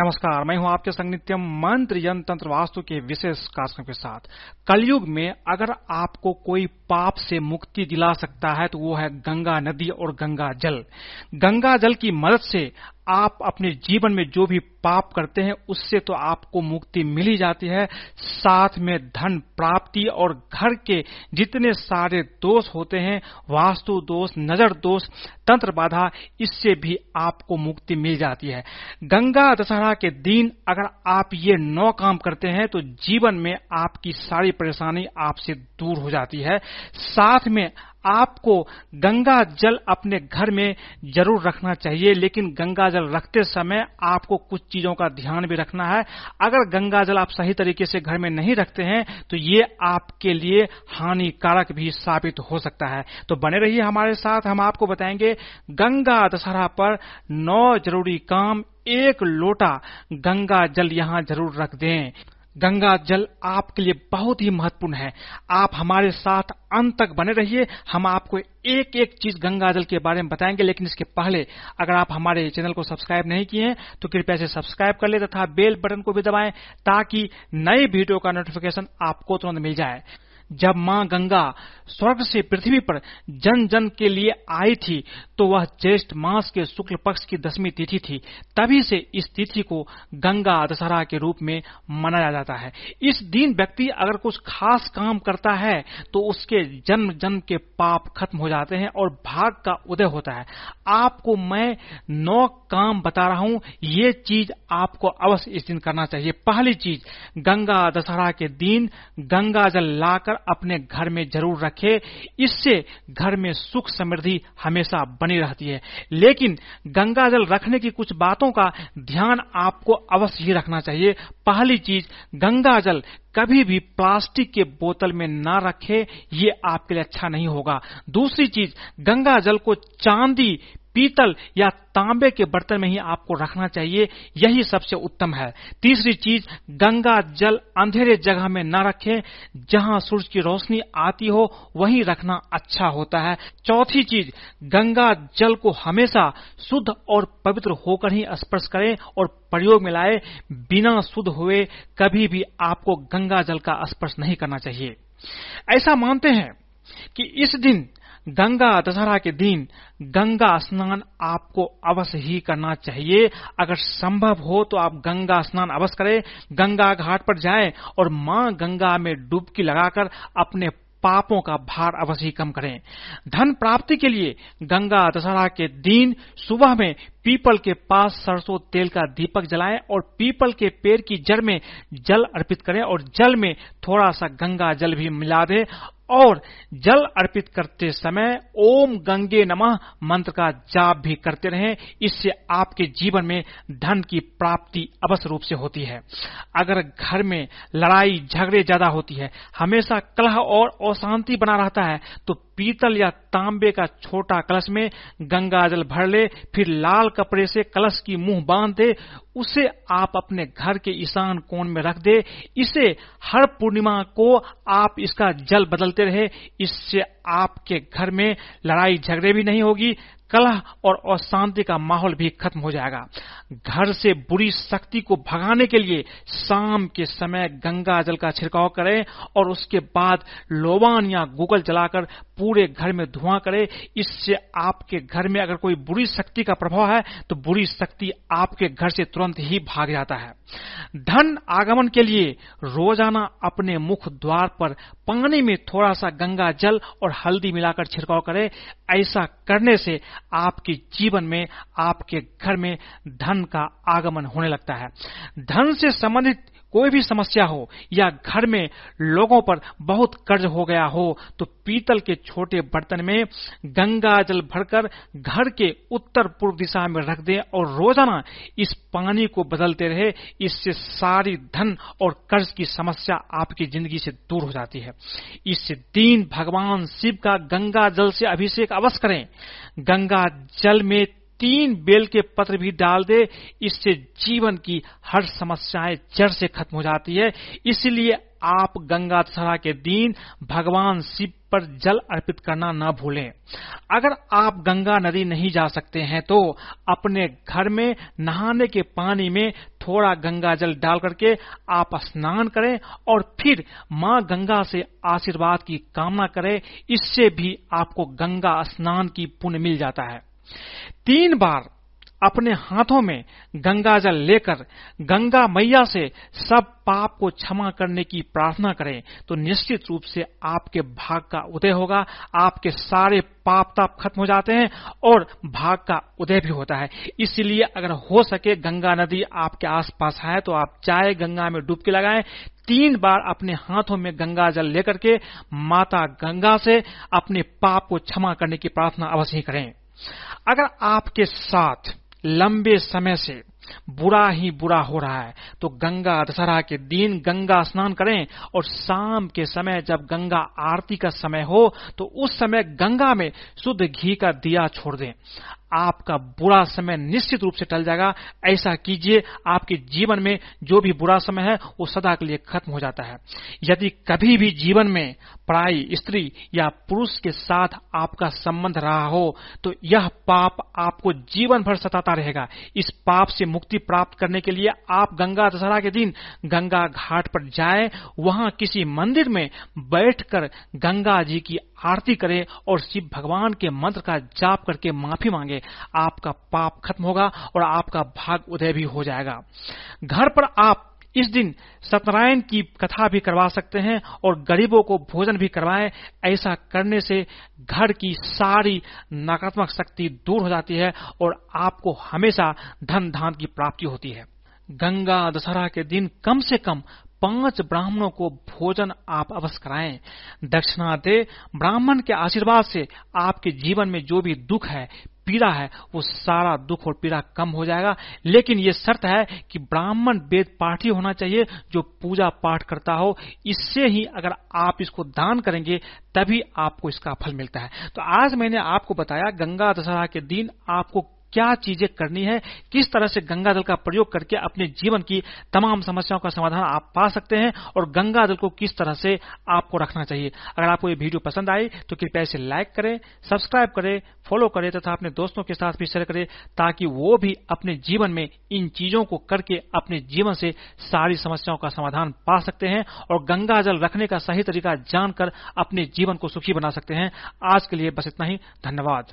नमस्कार, मैं हूँ आपके संग नित्यम मंत्र यंत्र वास्तु के विशेष कार्यक्रम के साथ। कलयुग में अगर आपको कोई पाप से मुक्ति दिला सकता है तो वो है गंगा नदी और गंगा जल। गंगा जल की मदद से आप अपने जीवन में जो भी पाप करते हैं, उससे तो आपको मुक्ति मिल जाती है। साथ में धन प्राप्ति और घर के जितने सारे दोष होते हैं, वास्तु दोष, नज़र दोष, तंत्र बाधा, इससे भी आपको मुक्ति मिल जाती है। गंगा दशहरा के दिन अगर आप ये नौ काम करते हैं तो जीवन में आपकी सारी परेशानी आपसे दूर हो जाती है। साथ में आपको गंगा जल अपने घर में ज़रूर रखना चाहिए, लेकिन गंगा जल रखते समय आपको कुछ चीज़ों का ध्यान भी रखना है। अगर गंगा जल आप सही तरीके से घर में नहीं रखते हैं तो ये आपके लिए हानिकारक भी साबित हो सकता है। तो बने रहिए हमारे साथ, हम आपको बताएँगे, गंगा दशहरा पर नौ ज़रूरी काम, एक लोटा गंगा जल यहाँ ज़रूर रख दें। गंगा जल आपके लिए बहुत ही महत्वपूर्ण है। आप हमारे साथ अंत तक बने रहिए। हम आपको एक एक चीज़ गंगा जल के बारे में बताएँगे, लेकिन इसके पहले अगर आप हमारे चैनल को सब्सक्राइब नहीं किए हैं तो कृपया इसे सब्सक्राइब कर ले तथा बेल बटन को भी दबाएँ ताकि नए वीडियो का नोटिफिकेशन आपको तुरंत मिल जाए। जब माँ गंगा स्वर्ग से पृथ्वी पर जन जन के लिए आई थी तो वह ज्येष्ठ मास के शुक्ल पक्ष की दसवीं तिथि थी। तभी से इस तिथि को गंगा दशहरा के रूप में मनाया जाता है। इस दिन व्यक्ति अगर कुछ खास काम करता है तो उसके जन्म जन्म के पाप खत्म हो जाते हैं और भाग का उदय होता है। आपको मैं नौ काम बता रहा हूँ। ये चीज़ आपको अवश्य इस दिन करना चाहिए। पहली चीज़, गंगा दशहरा के दिन गंगा जल लाकर अपने घर में ज़रूर रखे। इससे घर में सुख समृद्धि हमेशा बनी रहती है। लेकिन गंगा जल रखने की कुछ बातों का ध्यान आपको अवश्य ही रखना चाहिए। पहली चीज़ गंगा जल कभी भी प्लास्टिक के बोतल में ना रखे, ये आपके लिए अच्छा नहीं होगा। दूसरी चीज़ गंगा जल को चांदी पीतल या तांबे के बर्तन में ही आपको रखना चाहिए, यही सबसे उत्तम है। तीसरी चीज़, गंगा जल अंधेरे जगह में न रखें। जहाँ सूरज की रोशनी आती हो, वहीं रखना अच्छा होता है। चौथी चीज़, गंगा जल को हमेशा शुद्ध और पवित्र होकर ही स्पर्श करें और प्रयोग में लाए। बिना शुद्ध हुए कभी भी आपको गंगा जल का स्पर्श नहीं करना चाहिए। ऐसा मानते हैं कि इस दिन गंगा दशहरा के दिन गंगा स्नान आपको अवश्य ही करना चाहिए। अगर संभव हो तो आप गंगा स्नान अवश्य करें। गंगा घाट पर जाएँ और माँ गंगा में डुबकी लगाकर अपने पापों का भार अवश्य कम करें। धन प्राप्ति के लिए गंगा दशहरा के दिन सुबह में पीपल के पास सरसों तेल का दीपक जलाएँ और पीपल के पेड़ की जड़ में जल अर्पित करें और जल में थोड़ा सा गंगा जल भी मिला दें और जल अर्पित करते समय ओम गंगे नमः मंत्र का जाप भी करते रहें। इससे आपके जीवन में धन की प्राप्ति अवश्य रूप से होती है। अगर घर में लड़ाई झगड़े ज़्यादा होती है, हमेशा कलह और अशांति बना रहता है तो पीतल या तांबे का छोटा कलश में गंगा जल भर ले, फिर लाल कपड़े से कलश की मुँह बाँध दे, उसे आप अपने घर के ईशान कोण में रख दे। इसे हर पूर्णिमा को आप इसका जल बदलते रहे। इससे आपके घर में लड़ाई झगड़े भी नहीं होगी। कलह और अशांति का माहौल भी खत्म हो जाएगा। घर से बुरी शक्ति को भगाने के लिए शाम के समय गंगा जल का छिड़काव करें और उसके बाद लोबान या गूगल जलाकर पूरे घर में धुआँ करें। इससे आपके घर में अगर कोई बुरी शक्ति का प्रभाव है तो बुरी शक्ति आपके घर से तुरंत ही भाग जाता है। धन आगमन के लिए रोज़ाना अपने मुख द्वार पर पानी में थोड़ा सा गंगा जल और हल्दी मिलाकर छिड़काव करें। ऐसा करने से आपके जीवन में, आपके घर में धन का आगमन होने लगता है। धन से संबंधित कोई भी समस्या हो या घर में लोगों पर बहुत कर्ज हो गया हो तो पीतल के छोटे बर्तन में गंगा जल भरकर घर के उत्तर पूर्व दिशा में रख दें और रोज़ाना इस पानी को बदलते रहे। इससे सारी धन और कर्ज की समस्या आपकी ज़िंदगी से दूर हो जाती है। इस दिन भगवान शिव का गंगा जल से अभिषेक अवश्य करें। गंगा जल में तीन बेल के पत्र भी डाल दे, इससे जीवन की हर समस्याएँ जड़ से खत्म हो जाती है। इसलिए आप गंगा दशहरा के दिन भगवान शिव पर जल अर्पित करना न भूलें। अगर आप गंगा नदी नहीं जा सकते हैं तो अपने घर में नहाने के पानी में थोड़ा गंगा जल डाल करके आप स्नान करें और फिर माँ गंगा से आशीर्वाद की कामना करें। इससे भी आपको गंगा स्नान की पुण्य मिल जाता है। तीन बार अपने हाथों में गंगा जल लेकर गंगा मैया से सब पाप को क्षमा करने की प्रार्थना करें तो निश्चित रूप से आपके भाग का उदय होगा, आपके सारे पाप ताप खत्म हो जाते हैं और भाग का उदय भी होता है। इसलिए अगर हो सके गंगा नदी आपके आसपास है तो आप चाहे गंगा में डुबकी लगाएँ। तीन बार अपने हाथों में गंगा जल लेकर के माता गंगा से अपने पाप को क्षमा करने की प्रार्थना अवश्य करें। अगर आपके साथ लंबे समय से बुरा ही बुरा हो रहा है तो गंगा दशहरा के दिन गंगा स्नान करें और शाम के समय जब गंगा आरती का समय हो तो उस समय गंगा में शुद्ध घी का दिया छोड़ दें। आपका बुरा समय निश्चित रूप से टल जाएगा। ऐसा कीजिए, आपके जीवन में जो भी बुरा समय है, वो सदा के लिए खत्म हो जाता है। यदि कभी भी जीवन में पढ़ाई, स्त्री या पुरुष के साथ आपका संबंध रहा हो तो यह पाप आपको जीवन भर सताता रहेगा। इस पाप से मुक्ति प्राप्त करने के लिए आप गंगा दशहरा के दिन गंगा घाट पर जाए। वहाँ किसी मंदिर में बैठकर गंगा जी की आरती करें और शिव भगवान के मंत्र का जाप करके माफ़ी मांगे, आपका पाप खत्म होगा और आपका भाग उदय भी हो जाएगा। घर पर आप इस दिन सत्यनारायण की कथा भी करवा सकते हैं और गरीबों को भोजन भी करवाएँ। ऐसा करने से घर की सारी नकारात्मक शक्ति दूर हो जाती है और आपको हमेशा धन धान की प्राप्ति होती है। गंगा दशहरा के दिन कम से कम पाँच ब्राह्मणों को भोजन आप अवश्य कराएँ। दक्षिणा दे ब्राह्मण के आशीर्वाद से आपके जीवन में जो भी दुख है, पीड़ा है, वो सारा दुख और पीड़ा कम हो जाएगा। लेकिन ये शर्त है कि ब्राह्मण वेद पाठी होना चाहिए, जो पूजा पाठ करता हो। इससे ही अगर आप इसको दान करेंगे, तभी आपको इसका फल मिलता है। तो आज मैंने आपको बताया, गंगा दशहरा के दिन आपको क्या चीज़ें करनी है, किस तरह से गंगा जल का प्रयोग करके अपने जीवन की तमाम समस्याओं का समाधान आप पा सकते हैं और गंगा जल को किस तरह से आपको रखना चाहिए। अगर आपको ये वीडियो पसंद आई तो कृपया इसे लाइक करें, सब्सक्राइब करें, फॉलो करें तथा अपने दोस्तों के साथ भी शेयर करें, ताकि वो भी अपने जीवन में इन चीज़ों को करके अपने जीवन से सारी समस्याओं का समाधान पा सकते हैं और गंगा जल रखने का सही तरीका जानकर अपने जीवन को सुखी बना सकते हैं। आज के लिए बस इतना ही। धन्यवाद।